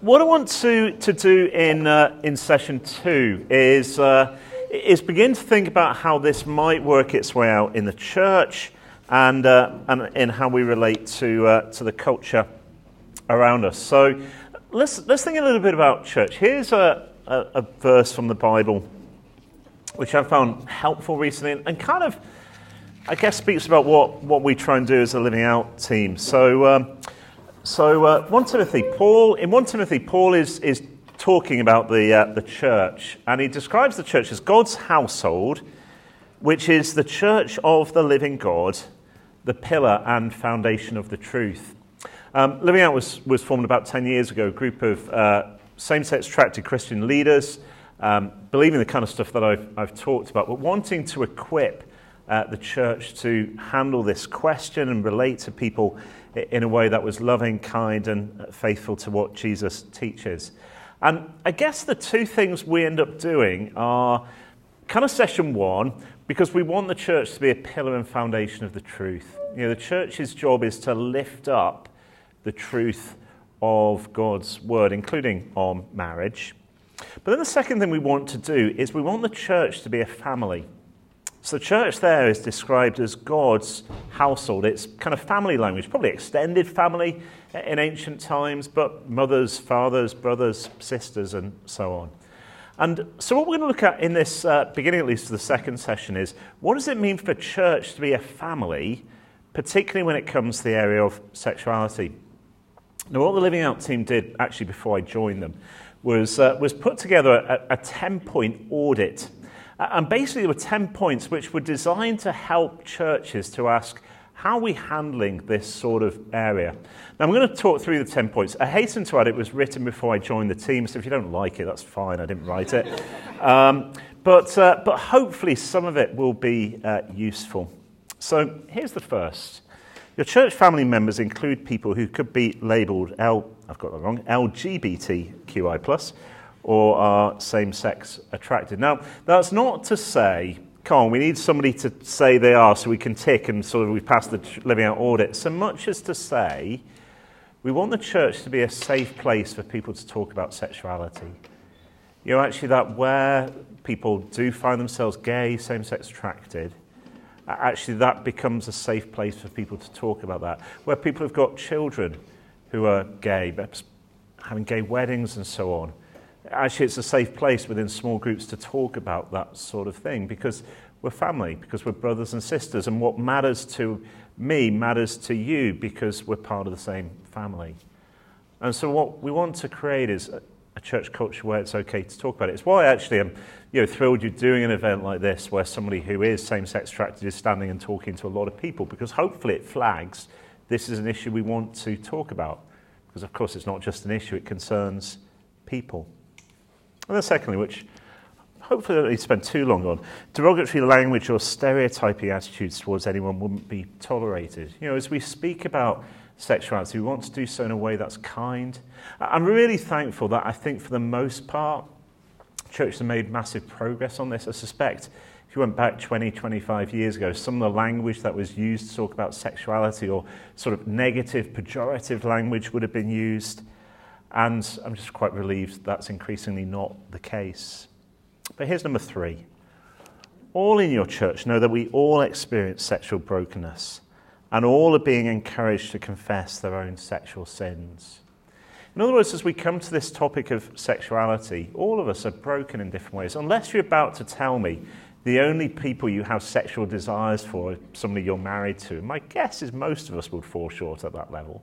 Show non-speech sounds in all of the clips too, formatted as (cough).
what I want to, to do in, uh, in session two is, uh, is begin to think about how this might work its way out in the church and, uh, and in how we relate to, uh, to the culture around us. So let's, let's think a little bit about church. Here's a, a, a verse from the Bible which I found helpful recently and kind of, I guess, speaks about what, what we try and do as a living out team. So, um, so uh, 1 Timothy, Paul, in 1 Timothy, Paul is, is talking about the, uh, the church, and he describes the church as God's household, which is the church of the living God, the pillar and foundation of the truth. Um, Living Out was, was formed about 10 years ago, a group of uh, same sex attracted Christian leaders, um, believing the kind of stuff that I've, I've talked about, but wanting to equip uh, the church to handle this question and relate to people in a way that was loving, kind, and faithful to what Jesus teaches. And I guess the two things we end up doing are kind of session one, because we want the church to be a pillar and foundation of the truth. You know, the church's job is to lift up the truth of God's word, including on marriage. But then the second thing we want to do is we want the church to be a family. So church there is described as God's household. It's kind of family language, probably extended family in ancient times, but mothers, fathers, brothers, sisters, and so on. And so, what we're going to look at in this uh, beginning, at least, of the second session is what does it mean for church to be a family, particularly when it comes to the area of sexuality? Now, what the Living Out team did actually before I joined them was, uh, was put together a, a 10 point audit. And basically, there were 10 points which were designed to help churches to ask, how are we handling this sort of area? Now, I'm going to talk through the 10 points. I hasten to add it was written before I joined the team, so if you don't like it, that's fine. I didn't write it. (laughs) Um, but, uh, but hopefully, some of it will be uh, useful. So, here's the first your church family members include people who could be labelled L, I've got that wrong, LGBTQI, or are same sex attracted. Now, that's not to say, come on, we need somebody to say they are so we can tick and sort of we pass the living out audit, so much as to say we want the church to be a safe place for people to talk about sexuality. You know, actually, that where people do find themselves gay, same sex attracted, actually that becomes a safe place for people to talk about that. Where people have got children who are gay, having gay weddings and so on, actually it's a safe place within small groups to talk about that sort of thing because we're family, because we're brothers and sisters, and what matters to me matters to you because we're part of the same family. And so what we want to create is a church culture where it's okay to talk about it. It's why actually I'm you know, thrilled you're doing an event like this where somebody who is same-sex attracted is standing and talking to a lot of people because hopefully it flags this is an issue we want to talk about because of course it's not just an issue, it concerns people. And then secondly, which hopefully I don't need to spend too long on, derogatory language or stereotyping attitudes towards anyone wouldn't be tolerated. You know, as we speak about sexuality. We want to do so in a way that's kind. I'm really thankful that I think for the most part, churches have made massive progress on this. I suspect if you went back 20, 25 years ago, some of the language that was used to talk about sexuality or sort of negative, pejorative language would have been used. And I'm just quite relieved that's increasingly not the case. But here's number three. All in your church know that we all experience sexual brokenness and all are being encouraged to confess their own sexual sins. In other words, as we come to this topic of sexuality, all of us are broken in different ways. Unless you're about to tell me the only people you have sexual desires for are somebody you're married to, my guess is most of us would fall short at that level.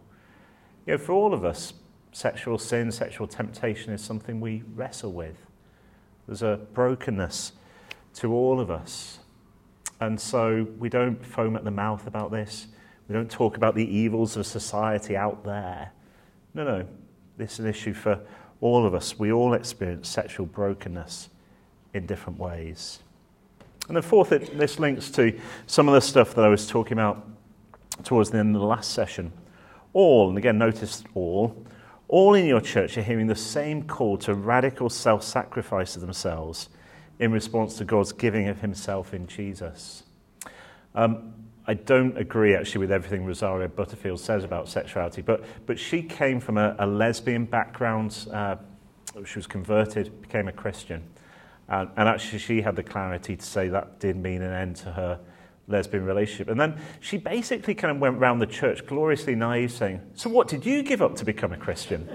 You know, for all of us, sexual sin, sexual temptation is something we wrestle with. There's a brokenness to all of us. And so we don't foam at the mouth about this. We don't talk about the evils of society out there. No, no. This is an issue for all of us. We all experience sexual brokenness in different ways. And then, fourth, it, this links to some of the stuff that I was talking about towards the end of the last session. All, and again, notice all, all in your church are hearing the same call to radical self sacrifice of themselves in response to God's giving of Himself in Jesus. Um, I don't agree actually with everything Rosaria Butterfield says about sexuality, but, but she came from a, a lesbian background. Uh, she was converted, became a Christian. And, and actually, she had the clarity to say that did mean an end to her lesbian relationship. And then she basically kind of went around the church gloriously naive, saying, So, what did you give up to become a Christian?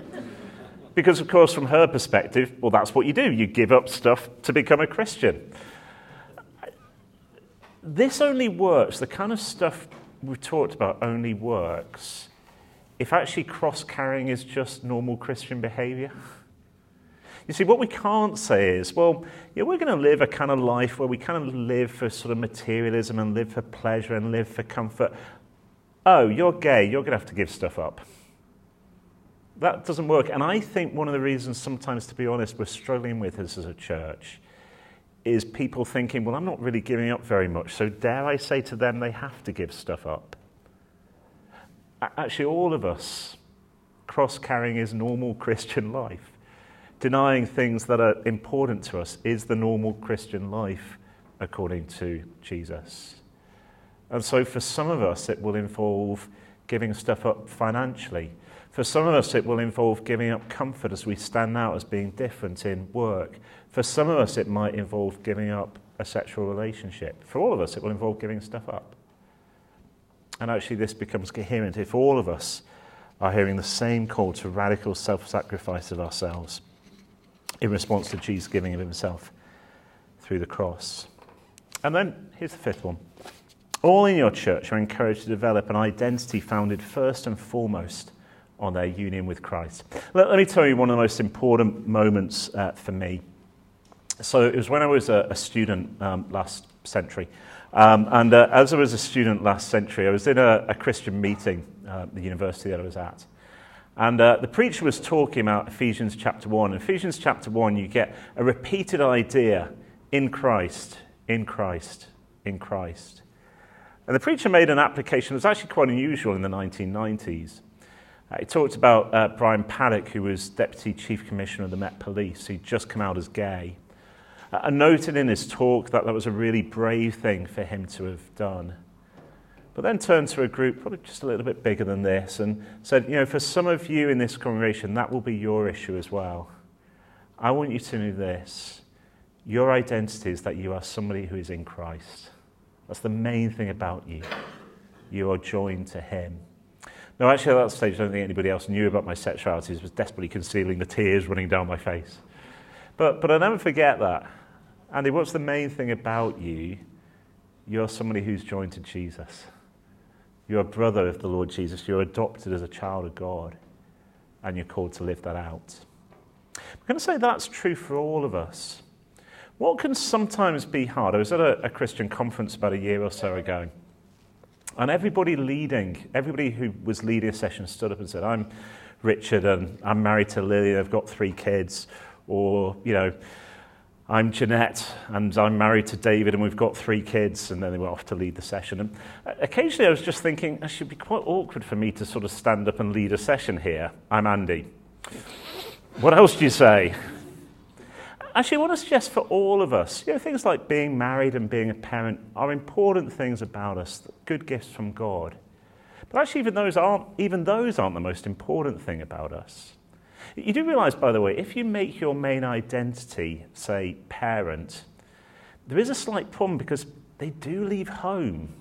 (laughs) because, of course, from her perspective, well, that's what you do. You give up stuff to become a Christian this only works, the kind of stuff we've talked about only works if actually cross carrying is just normal Christian behavior. You see, what we can't say is, well, yeah, we're going to live a kind of life where we kind of live for sort of materialism and live for pleasure and live for comfort. Oh, you're gay, you're going to have to give stuff up. That doesn't work. And I think one of the reasons, sometimes, to be honest, we're struggling with this as a church is people thinking, well, I'm not really giving up very much, so dare I say to them they have to give stuff up? Actually, all of us, cross carrying is normal (laughs) Christian life. Denying things that are important to us is the normal Christian life according to Jesus. And so, for some of us, it will involve giving stuff up financially. For some of us, it will involve giving up comfort as we stand out as being different in work. For some of us, it might involve giving up a sexual relationship. For all of us, it will involve giving stuff up. And actually, this becomes coherent if all of us are hearing the same call to radical self sacrifice of ourselves in response to Jesus' giving of himself through the cross. And then here's the fifth one. All in your church are encouraged to develop an identity founded first and foremost on their union with Christ. Let, let me tell you one of the most important moments uh, for me so it was when I was a, a student um, last century. Um, and uh, as I was a student last century, I was in a, a Christian meeting uh, the university that I was at. And uh, the preacher was talking about Ephesians chapter 1. In Ephesians chapter 1, you get a repeated idea in Christ, in Christ, in Christ. And the preacher made an application that was actually quite unusual in the 1990s. Uh, he talked about uh, Brian Paddick, who was Deputy Chief Commissioner of the Met Police. He'd just come out as gay and noted in his talk that that was a really brave thing for him to have done. But then turned to a group, probably just a little bit bigger than this, and said, You know, for some of you in this congregation, that will be your issue as well. I want you to know this your identity is that you are somebody who is in Christ. That's the main thing about you. You are joined to Him. Now, actually, at that stage, I don't think anybody else knew about my sexuality. I was desperately concealing the tears running down my face. But, but I never forget that. Andy, what's the main thing about you? You're somebody who's joined to Jesus. You're a brother of the Lord Jesus. You're adopted as a child of God, and you're called to live that out. I'm going to say that's true for all of us. What can sometimes be hard? I was at a, a Christian conference about a year or so ago, and everybody leading, everybody who was leading a session stood up and said, I'm Richard, and I'm married to Lily, I've got three kids, or, you know, I'm Jeanette and I'm married to David and we've got three kids, and then they went off to lead the session. And uh, occasionally I was just thinking, it should be quite awkward for me to sort of stand up and lead a session here. I'm Andy. What else do you say? Actually, I want to suggest for all of us, you know, things like being married and being a parent are important things about us, good gifts from God. But actually, even those aren't, even those aren't the most important thing about us. You do realize, by the way, if you make your main identity, say, parent, there is a slight problem because they do leave home.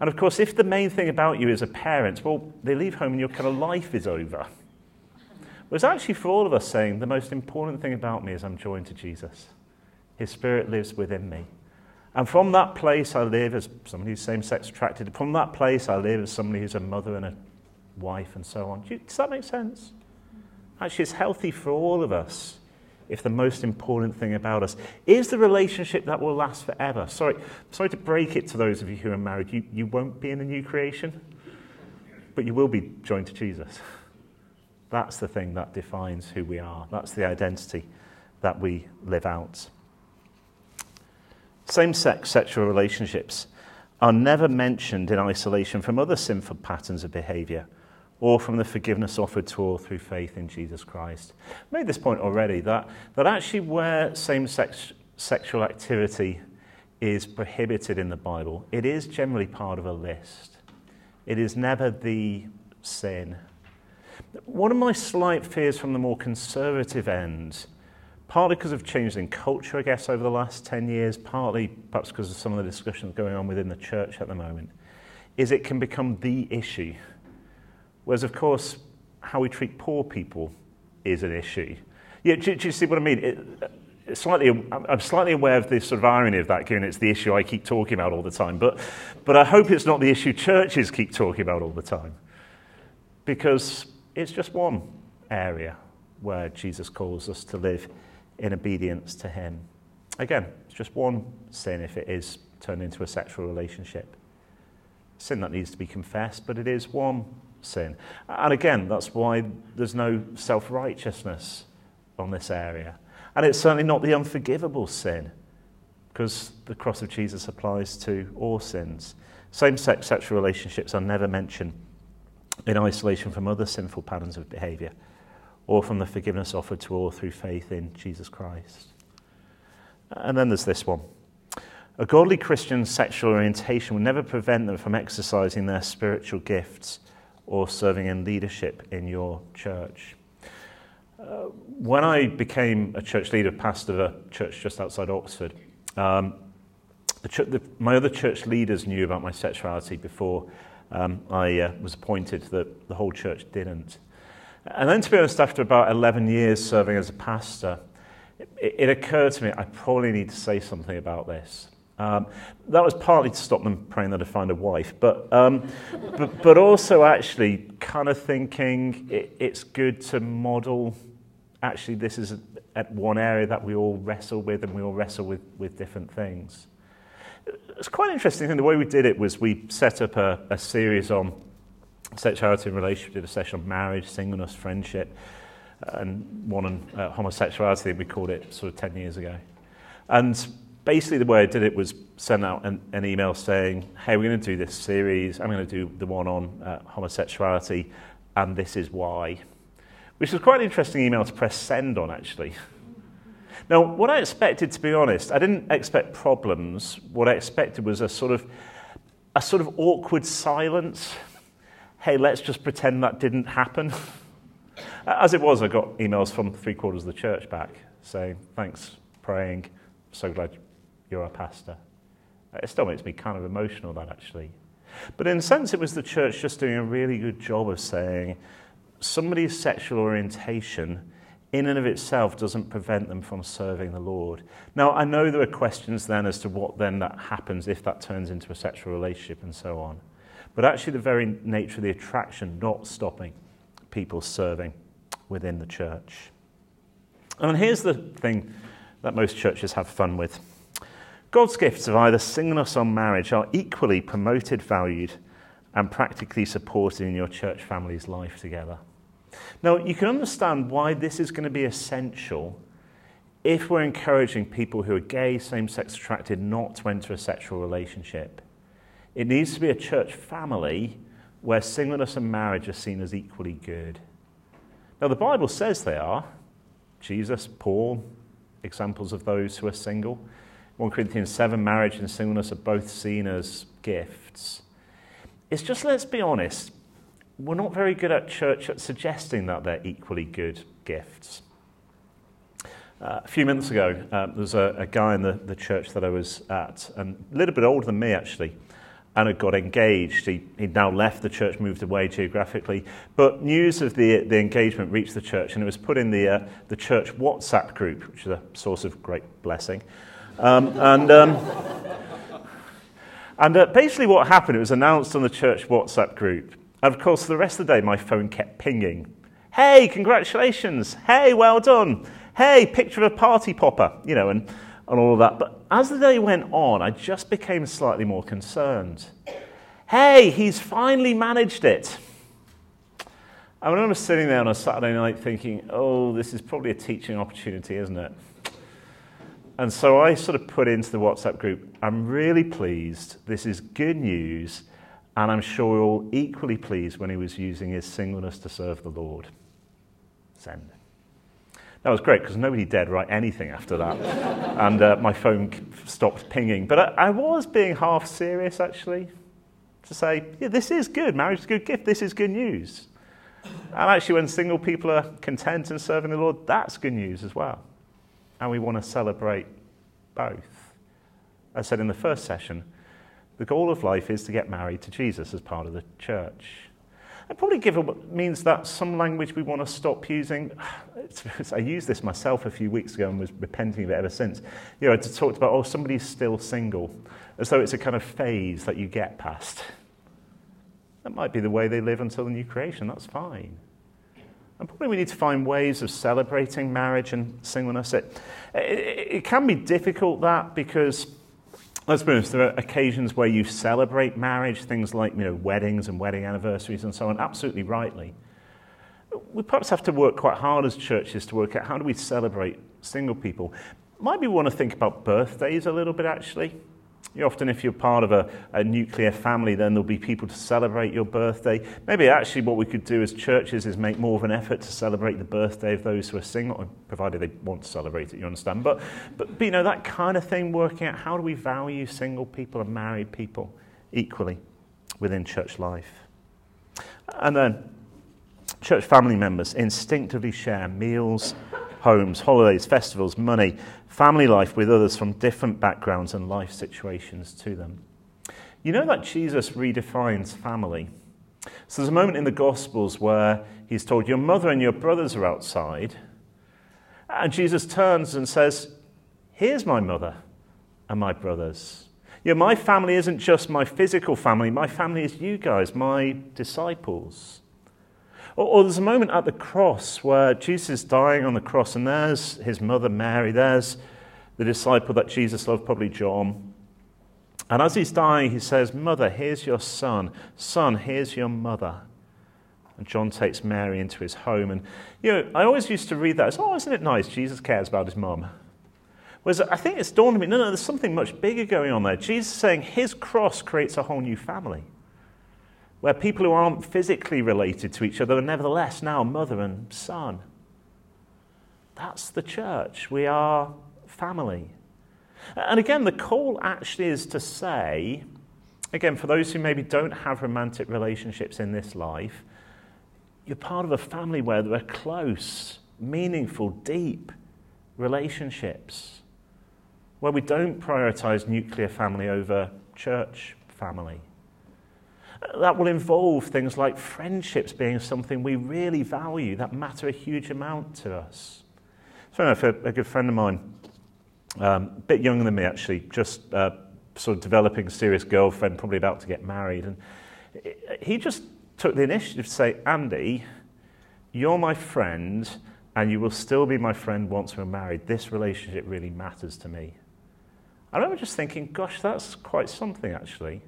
And of course, if the main thing about you is a parent, well, they leave home and your kind of life is over. It's actually for all of us saying the most important thing about me is I'm joined to Jesus. His spirit lives within me. And from that place, I live as somebody who's same sex attracted. From that place, I live as somebody who's a mother and a wife and so on. Does that make sense? Actually, it's healthy for all of us if the most important thing about us is the relationship that will last forever. Sorry, sorry to break it to those of you who are married. You, you won't be in the new creation, but you will be joined to Jesus. That's the thing that defines who we are. That's the identity that we live out. Same sex sexual relationships are never mentioned in isolation from other sinful patterns of behavior or from the forgiveness offered to all through faith in Jesus Christ. I made this point already that, that actually, where same sex, sexual activity is prohibited in the Bible, it is generally part of a list. It is never the sin. One of my slight fears from the more conservative end, partly because of changes in culture, I guess, over the last 10 years, partly perhaps because of some of the discussions going on within the church at the moment, is it can become the issue. Whereas, of course, how we treat poor people is an issue. Yeah, do, do you see what I mean? It, uh, slightly, I'm slightly aware of the sort of irony of that, given it's the issue I keep talking about all the time. But, but I hope it's not the issue churches keep talking about all the time. Because it's just one area where Jesus calls us to live in obedience to Him. Again, it's just one sin if it is turned into a sexual relationship. Sin that needs to be confessed, but it is one sin. And again, that's why there's no self righteousness on this area. And it's certainly not the unforgivable sin, because the cross of Jesus applies to all sins. Same sex sexual relationships are never mentioned in isolation from other sinful patterns of behavior or from the forgiveness offered to all through faith in Jesus Christ. And then there's this one. A godly Christian's sexual orientation will never prevent them from exercising their spiritual gifts or serving in leadership in your church. Uh, when I became a church leader, pastor of a church just outside Oxford, um, the ch- the, my other church leaders knew about my sexuality before um, I uh, was appointed, that the whole church didn't. And then, to be honest, after about 11 years serving as a pastor, it, it occurred to me I probably need to say something about this. Um, that was partly to stop them praying that I'd find a wife, but, um, (laughs) but, but, also actually kind of thinking it, it's good to model. Actually, this is at one area that we all wrestle with, and we all wrestle with, with different things. It's quite interesting. and The way we did it was we set up a, a series on sexuality and relationship, did a session on marriage, singleness, friendship, and one on uh, homosexuality. We called it sort of 10 years ago. And basically, the way I did it was send out an, an email saying, hey, we're going to do this series. I'm going to do the one on uh, homosexuality, and this is why. Which was quite an interesting email to press send on, actually. Now, what I expected, to be honest, I didn't expect problems. What I expected was a sort of, a sort of awkward silence. Hey, let's just pretend that didn't happen. As it was, I got emails from three quarters of the church back saying, thanks, praying, so glad you're a pastor. Uh, it still makes me kind of emotional, that actually. But in a sense, it was the church just doing a really good job of saying somebody's sexual orientation in and of itself doesn't prevent them from serving the Lord. Now, I know there are questions then as to what then that happens if that turns into a sexual relationship and so on. But actually, the very nature of the attraction not stopping people serving within the church. And here's the thing that most churches have fun with God's gifts of either singleness or marriage are equally promoted, valued, and practically supported in your church family's life together. Now, you can understand why this is going to be essential if we're encouraging people who are gay, same sex attracted, not to enter a sexual relationship. It needs to be a church family where singleness and marriage are seen as equally good. Now, the Bible says they are. Jesus, Paul, examples of those who are single. 1 Corinthians 7, marriage and singleness are both seen as gifts. It's just, let's be honest, we're not very good at church at suggesting that they're equally good gifts. Uh, a few minutes ago, uh, there was a, a, guy in the, the church that I was at, and a little bit older than me actually, and had got engaged. He, he'd now left the church, moved away geographically, but news of the, the engagement reached the church, and it was put in the, uh, the church WhatsApp group, which is a source of great blessing. Um, and um, and uh, basically, what happened, it was announced on the church WhatsApp group and of course, the rest of the day, my phone kept pinging. Hey, congratulations. Hey, well done. Hey, picture of a party popper, you know, and, and all of that. But as the day went on, I just became slightly more concerned. Hey, he's finally managed it. I remember sitting there on a Saturday night thinking, oh, this is probably a teaching opportunity, isn't it? And so I sort of put into the WhatsApp group, I'm really pleased. This is good news. And I'm sure we're all equally pleased when he was using his singleness to serve the Lord. Send. That was great because nobody dared write anything after that. (laughs) and uh, my phone stopped pinging. But I, I was being half serious, actually, to say, yeah, this is good. Marriage is a good gift. This is good news. And actually, when single people are content and serving the Lord, that's good news as well. And we want to celebrate both. I said in the first session, the goal of life is to get married to Jesus as part of the church. And probably given what means that some language we want to stop using. (sighs) I used this myself a few weeks ago and was repenting of it ever since. You know, to talk about, oh, somebody's still single, as though it's a kind of phase that you get past. That might be the way they live until the new creation. That's fine. And probably we need to find ways of celebrating marriage and singleness. It, it, it can be difficult, that, because let's be honest, there are occasions where you celebrate marriage, things like you know, weddings and wedding anniversaries and so on, absolutely rightly. We perhaps have to work quite hard as churches to work out how do we celebrate single people. Might we want to think about birthdays a little bit, actually. You often, if you're part of a, a, nuclear family, then there'll be people to celebrate your birthday. Maybe actually what we could do as churches is make more of an effort to celebrate the birthday of those who are single, provided they want to celebrate it, you understand. But, but, but you know, that kind of thing, working out how do we value single people and married people equally within church life. And then church family members instinctively share meals, homes, holidays, festivals, money, family life with others from different backgrounds and life situations to them. You know that Jesus redefines family. So there's a moment in the Gospels where he's told, Your mother and your brothers are outside. And Jesus turns and says, Here's my mother and my brothers. You know, my family isn't just my physical family, my family is you guys, my disciples. Or, or, there's a moment at the cross where Jesus is dying on the cross, and there's his mother Mary, there's the disciple that Jesus loved, probably John. And as he's dying, he says, Mother, here's your son. Son, here's your mother. And John takes Mary into his home. And, you know, I always used to read that as, oh, isn't it nice? Jesus cares about his mum. Whereas I think it's dawned on me, no, no, there's something much bigger going on there. Jesus is saying his cross creates a whole new family where people who aren't physically related to each other are nevertheless now mother and son. That's the church. We are family. And again, the call actually is to say, again, for those who maybe don't have romantic relationships in this life, you're part of a family where there are close, meaningful, deep relationships, where we don't prioritize nuclear family over church family that will involve things like friendships being something we really value, that matter a huge amount to us. So, if a, a good friend of mine, um, a bit younger than me actually, just uh, sort of developing a serious girlfriend, probably about to get married, and he just took the initiative to say, Andy, you're my friend, and you will still be my friend once we're married. This relationship really matters to me. I remember just thinking, gosh, that's quite something actually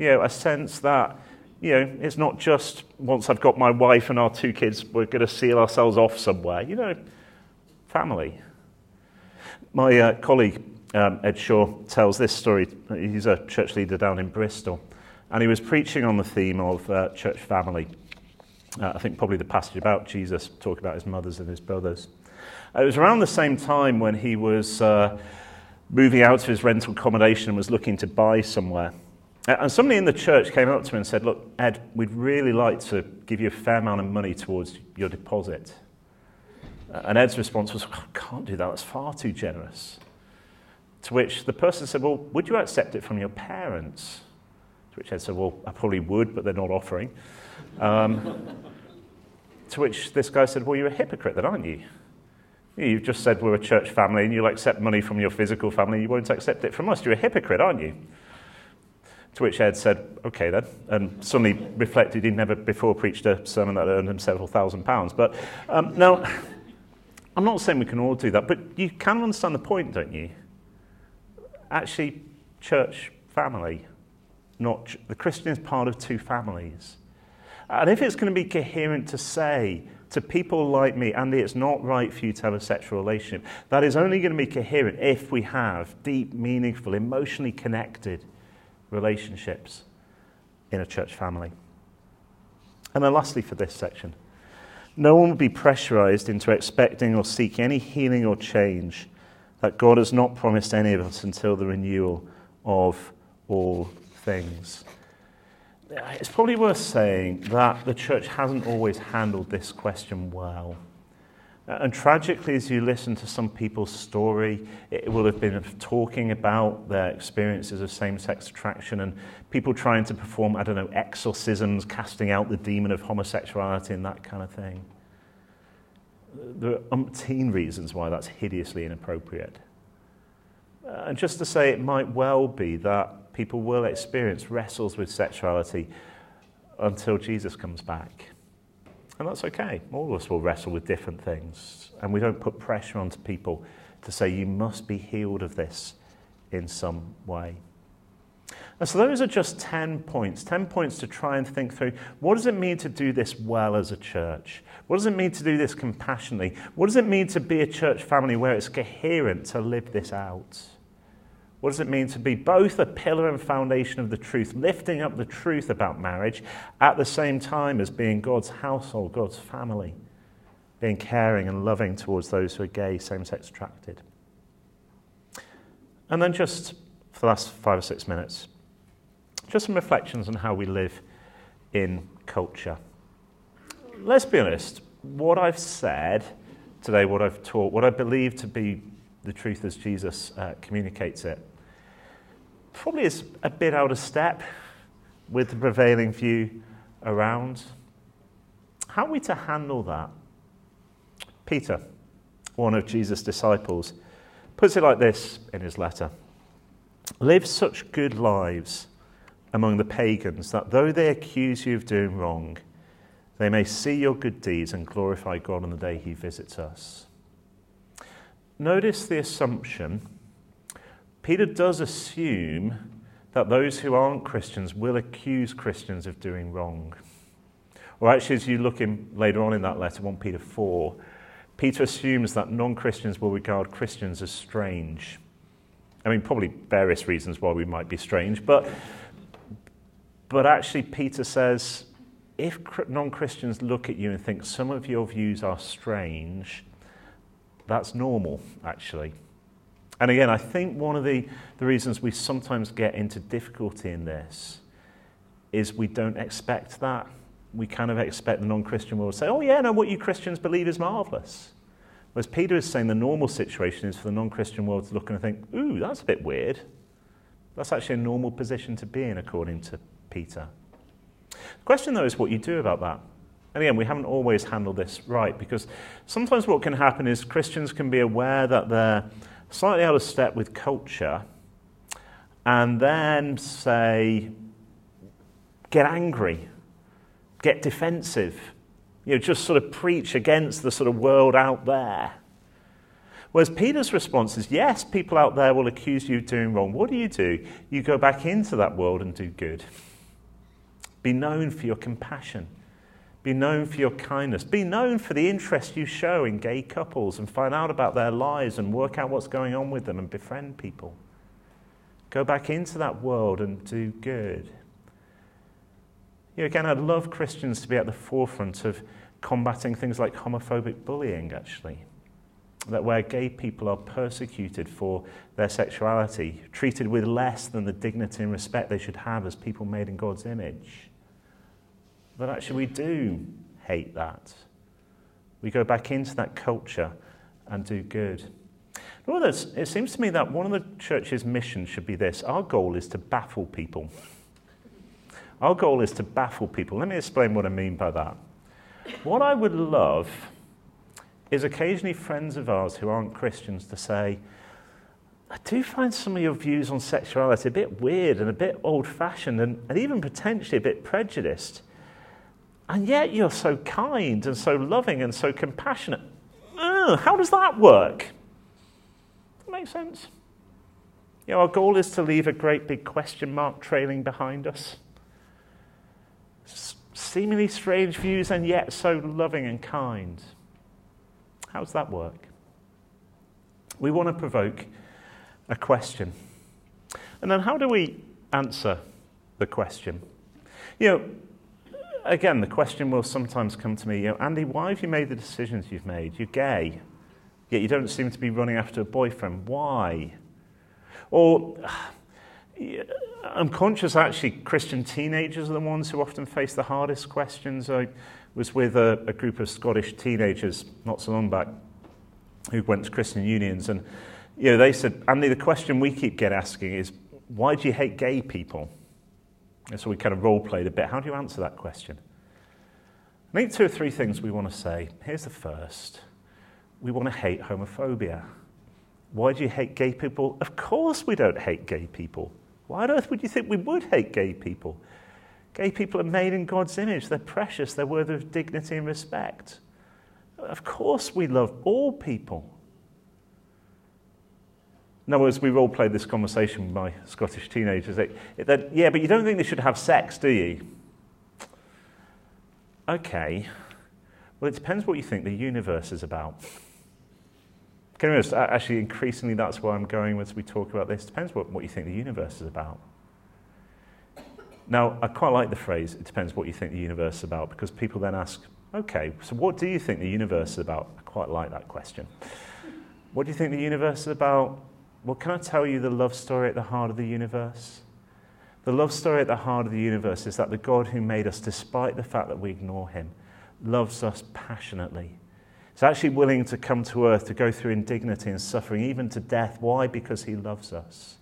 you know, a sense that, you know, it's not just once I've got my wife and our two kids, we're going to seal ourselves off somewhere. You know, family. My uh, colleague, um, Ed Shaw, tells this story. He's a church leader down in Bristol. And he was preaching on the theme of uh, church family. Uh, I think probably the passage about Jesus, talking about his mothers and his brothers. It was around the same time when he was uh, moving out of his rental accommodation and was looking to buy somewhere. Uh, and somebody in the church came up to me and said, Look, Ed, we'd really like to give you a fair amount of money towards your deposit. Uh, and Ed's response was, I can't do that, that's far too generous. To which the person said, Well, would you accept it from your parents? To which Ed said, Well, I probably would, but they're not offering. Um, to which this guy said, Well, you're a hypocrite then, aren't you? You've just said we're a church family and you'll accept money from your physical family, you won't accept it from us. You're a hypocrite, aren't you? To which Ed said, okay then, and suddenly reflected he'd never before preached a sermon that earned him several thousand pounds. But um, now, I'm not saying we can all do that, but you can understand the point, don't you? Actually, church family, not ch- the Christian is part of two families. And if it's going to be coherent to say to people like me, Andy, it's not right for you to have a sexual relationship, that is only going to be coherent if we have deep, meaningful, emotionally connected relationships in a church family. And then, lastly, for this section, no one will be pressurized into expecting or seeking any healing or change that God has not promised any of us until the renewal of all things. It's probably worth saying that the church hasn't always handled this question well. And tragically, as you listen to some people's story, it will have been talking about their experiences of same sex attraction and people trying to perform, I don't know, exorcisms, casting out the demon of homosexuality and that kind of thing. There are umpteen reasons why that's hideously inappropriate. And just to say, it might well be that people will experience wrestles with sexuality until Jesus comes back. And that's okay. All of us will wrestle with different things. And we don't put pressure onto people to say, you must be healed of this in some way. And so those are just 10 points, 10 points to try and think through what does it mean to do this well as a church? What does it mean to do this compassionately? What does it mean to be a church family where it's coherent to live this out? What does it mean to be both a pillar and foundation of the truth, lifting up the truth about marriage at the same time as being God's household, God's family, being caring and loving towards those who are gay, same sex attracted? And then, just for the last five or six minutes, just some reflections on how we live in culture. Let's be honest, what I've said today, what I've taught, what I believe to be the truth as Jesus uh, communicates it, probably is a bit out of step with the prevailing view around. How are we to handle that? Peter, one of Jesus' disciples, puts it like this in his letter Live such good lives among the pagans that though they accuse you of doing wrong, they may see your good deeds and glorify God on the day he visits us. Notice the assumption Peter does assume that those who aren't Christians will accuse Christians of doing wrong. Or actually, as you look in later on in that letter, 1 Peter 4, Peter assumes that non Christians will regard Christians as strange. I mean, probably various reasons why we might be strange, but, but actually, Peter says if non Christians look at you and think some of your views are strange, that's normal, actually. And again, I think one of the, the reasons we sometimes get into difficulty in this is we don't expect that. We kind of expect the non Christian world to say, oh, yeah, no, what you Christians believe is marvelous. Whereas Peter is saying the normal situation is for the non Christian world to look and think, ooh, that's a bit weird. That's actually a normal position to be in, according to Peter. The question, though, is what you do about that. And again, we haven't always handled this right because sometimes what can happen is Christians can be aware that they're slightly out of step with culture, and then say, get angry, get defensive, you know, just sort of preach against the sort of world out there. Whereas Peter's response is, yes, people out there will accuse you of doing wrong. What do you do? You go back into that world and do good. Be known for your compassion be known for your kindness. Be known for the interest you show in gay couples and find out about their lives and work out what's going on with them and befriend people. Go back into that world and do good. You know, again, I'd love Christians to be at the forefront of combating things like homophobic bullying, actually. That where gay people are persecuted for their sexuality, treated with less than the dignity and respect they should have as people made in God's image but actually, we do hate that. We go back into that culture and do good. It seems to me that one of the church's missions should be this our goal is to baffle people. Our goal is to baffle people. Let me explain what I mean by that. What I would love is occasionally friends of ours who aren't Christians to say, I do find some of your views on sexuality a bit weird and a bit old fashioned and, and even potentially a bit prejudiced. And yet you're so kind and so loving and so compassionate. Ugh, how does that work? That make sense? You know, our goal is to leave a great big question mark trailing behind us. Seemingly strange views and yet so loving and kind. How does that work? We want to provoke a question. And then how do we answer the question? You know, again, the question will sometimes come to me, you know, Andy, why have you made the decisions you've made? You're gay. yet you don't seem to be running after a boyfriend. Why? Or I'm conscious actually Christian teenagers are the ones who often face the hardest questions. I was with a, a group of Scottish teenagers not so long back who went to Christian unions and you know, they said, Andy, the question we keep get asking is, why do you hate gay people? So we kind of role played a bit. How do you answer that question? I think two or three things we want to say. Here's the first we want to hate homophobia. Why do you hate gay people? Of course, we don't hate gay people. Why on earth would you think we would hate gay people? Gay people are made in God's image. They're precious. They're worthy of dignity and respect. Of course, we love all people. In other words, we role played this conversation with my Scottish teenagers. That, that, yeah, but you don't think they should have sex, do you? Okay. Well, it depends what you think the universe is about. Can honest, actually, increasingly, that's where I'm going as we talk about this. Depends what, what you think the universe is about. Now, I quite like the phrase, it depends what you think the universe is about, because people then ask, okay, so what do you think the universe is about? I quite like that question. What do you think the universe is about? Well, can I tell you the love story at the heart of the universe? The love story at the heart of the universe is that the God who made us, despite the fact that we ignore him, loves us passionately He's actually willing to come to earth to go through indignity and suffering, even to death. Why? Because he loves us.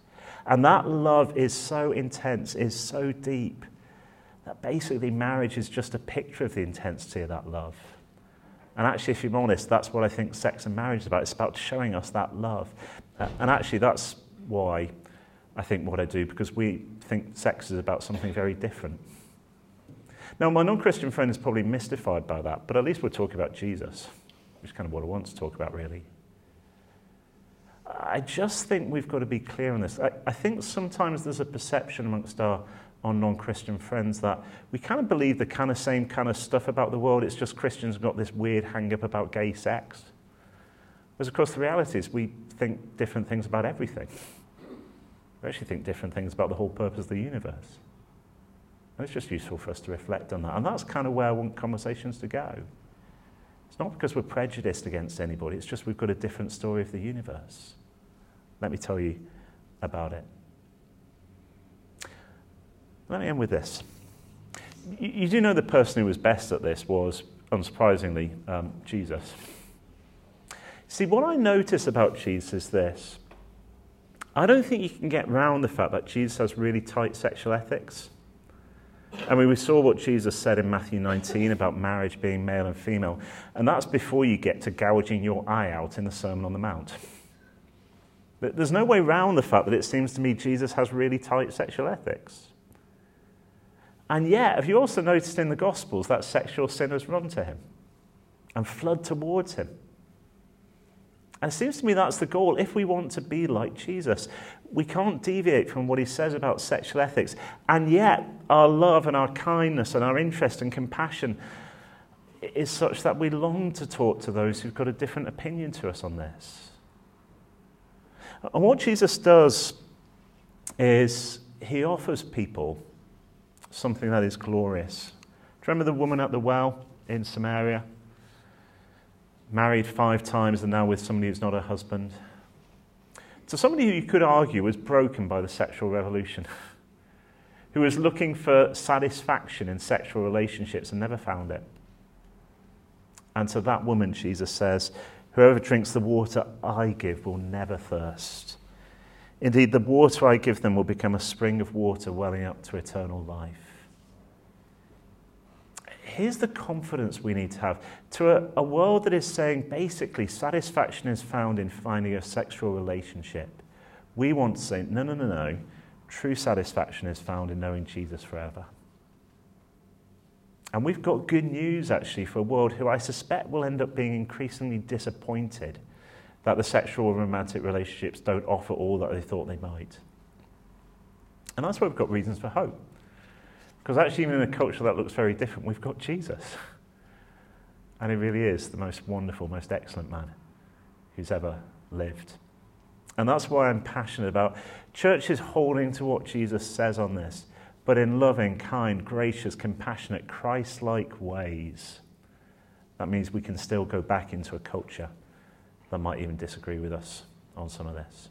And that love is so intense, is so deep, that basically marriage is just a picture of the intensity of that love. And actually, if you're honest, that's what I think sex and marriage is about. It's about showing us that love. Uh, and actually, that's why I think what I do, because we think sex is about something very different. Now, my non Christian friend is probably mystified by that, but at least we're talking about Jesus which is kind of what I want to talk about, really. I just think we've got to be clear on this. I, I think sometimes there's a perception amongst our, our non Christian friends that we kind of believe the kind of same kind of stuff about the world. It's just Christians got this weird hang up about gay sex. Whereas, of course, the reality is we think different things about everything. We actually think different things about the whole purpose of the universe. And it's just useful for us to reflect on that. And that's kind of where I want conversations to go. It's not because we're prejudiced against anybody, it's just we've got a different story of the universe. Let me tell you about it. Let me end with this. You, you do know the person who was best at this was, unsurprisingly, um, Jesus. See, what I notice about Jesus is this. I don't think you can get round the fact that Jesus has really tight sexual ethics. I mean, we saw what Jesus said in Matthew 19 about marriage being male and female, and that's before you get to gouging your eye out in the Sermon on the Mount. But there's no way round the fact that it seems to me Jesus has really tight sexual ethics. And yet, have you also noticed in the Gospels that sexual sinners run to him and flood towards him? And it seems to me that's the goal. If we want to be like Jesus, we can't deviate from what he says about sexual ethics. And yet, our love and our kindness and our interest and compassion is such that we long to talk to those who've got a different opinion to us on this. And what Jesus does is he offers people something that is glorious. Do you remember the woman at the well in Samaria? Married five times and now with somebody who's not her husband. To somebody who you could argue was broken by the sexual revolution, (laughs) who was looking for satisfaction in sexual relationships and never found it. And to that woman, Jesus says, Whoever drinks the water I give will never thirst. Indeed, the water I give them will become a spring of water welling up to eternal life here's the confidence we need to have to a, a world that is saying basically satisfaction is found in finding a sexual relationship. We want to say, no, no, no, no. True satisfaction is found in knowing Jesus forever. And we've got good news actually for a world who I suspect will end up being increasingly disappointed that the sexual or romantic relationships don't offer all that they thought they might. And that's why we've got reasons for hope. Because actually, even in a culture that looks very different, we've got Jesus. And he really is the most wonderful, most excellent man who's ever lived. And that's why I'm passionate about churches holding to what Jesus says on this, but in loving, kind, gracious, compassionate, Christ like ways. That means we can still go back into a culture that might even disagree with us on some of this.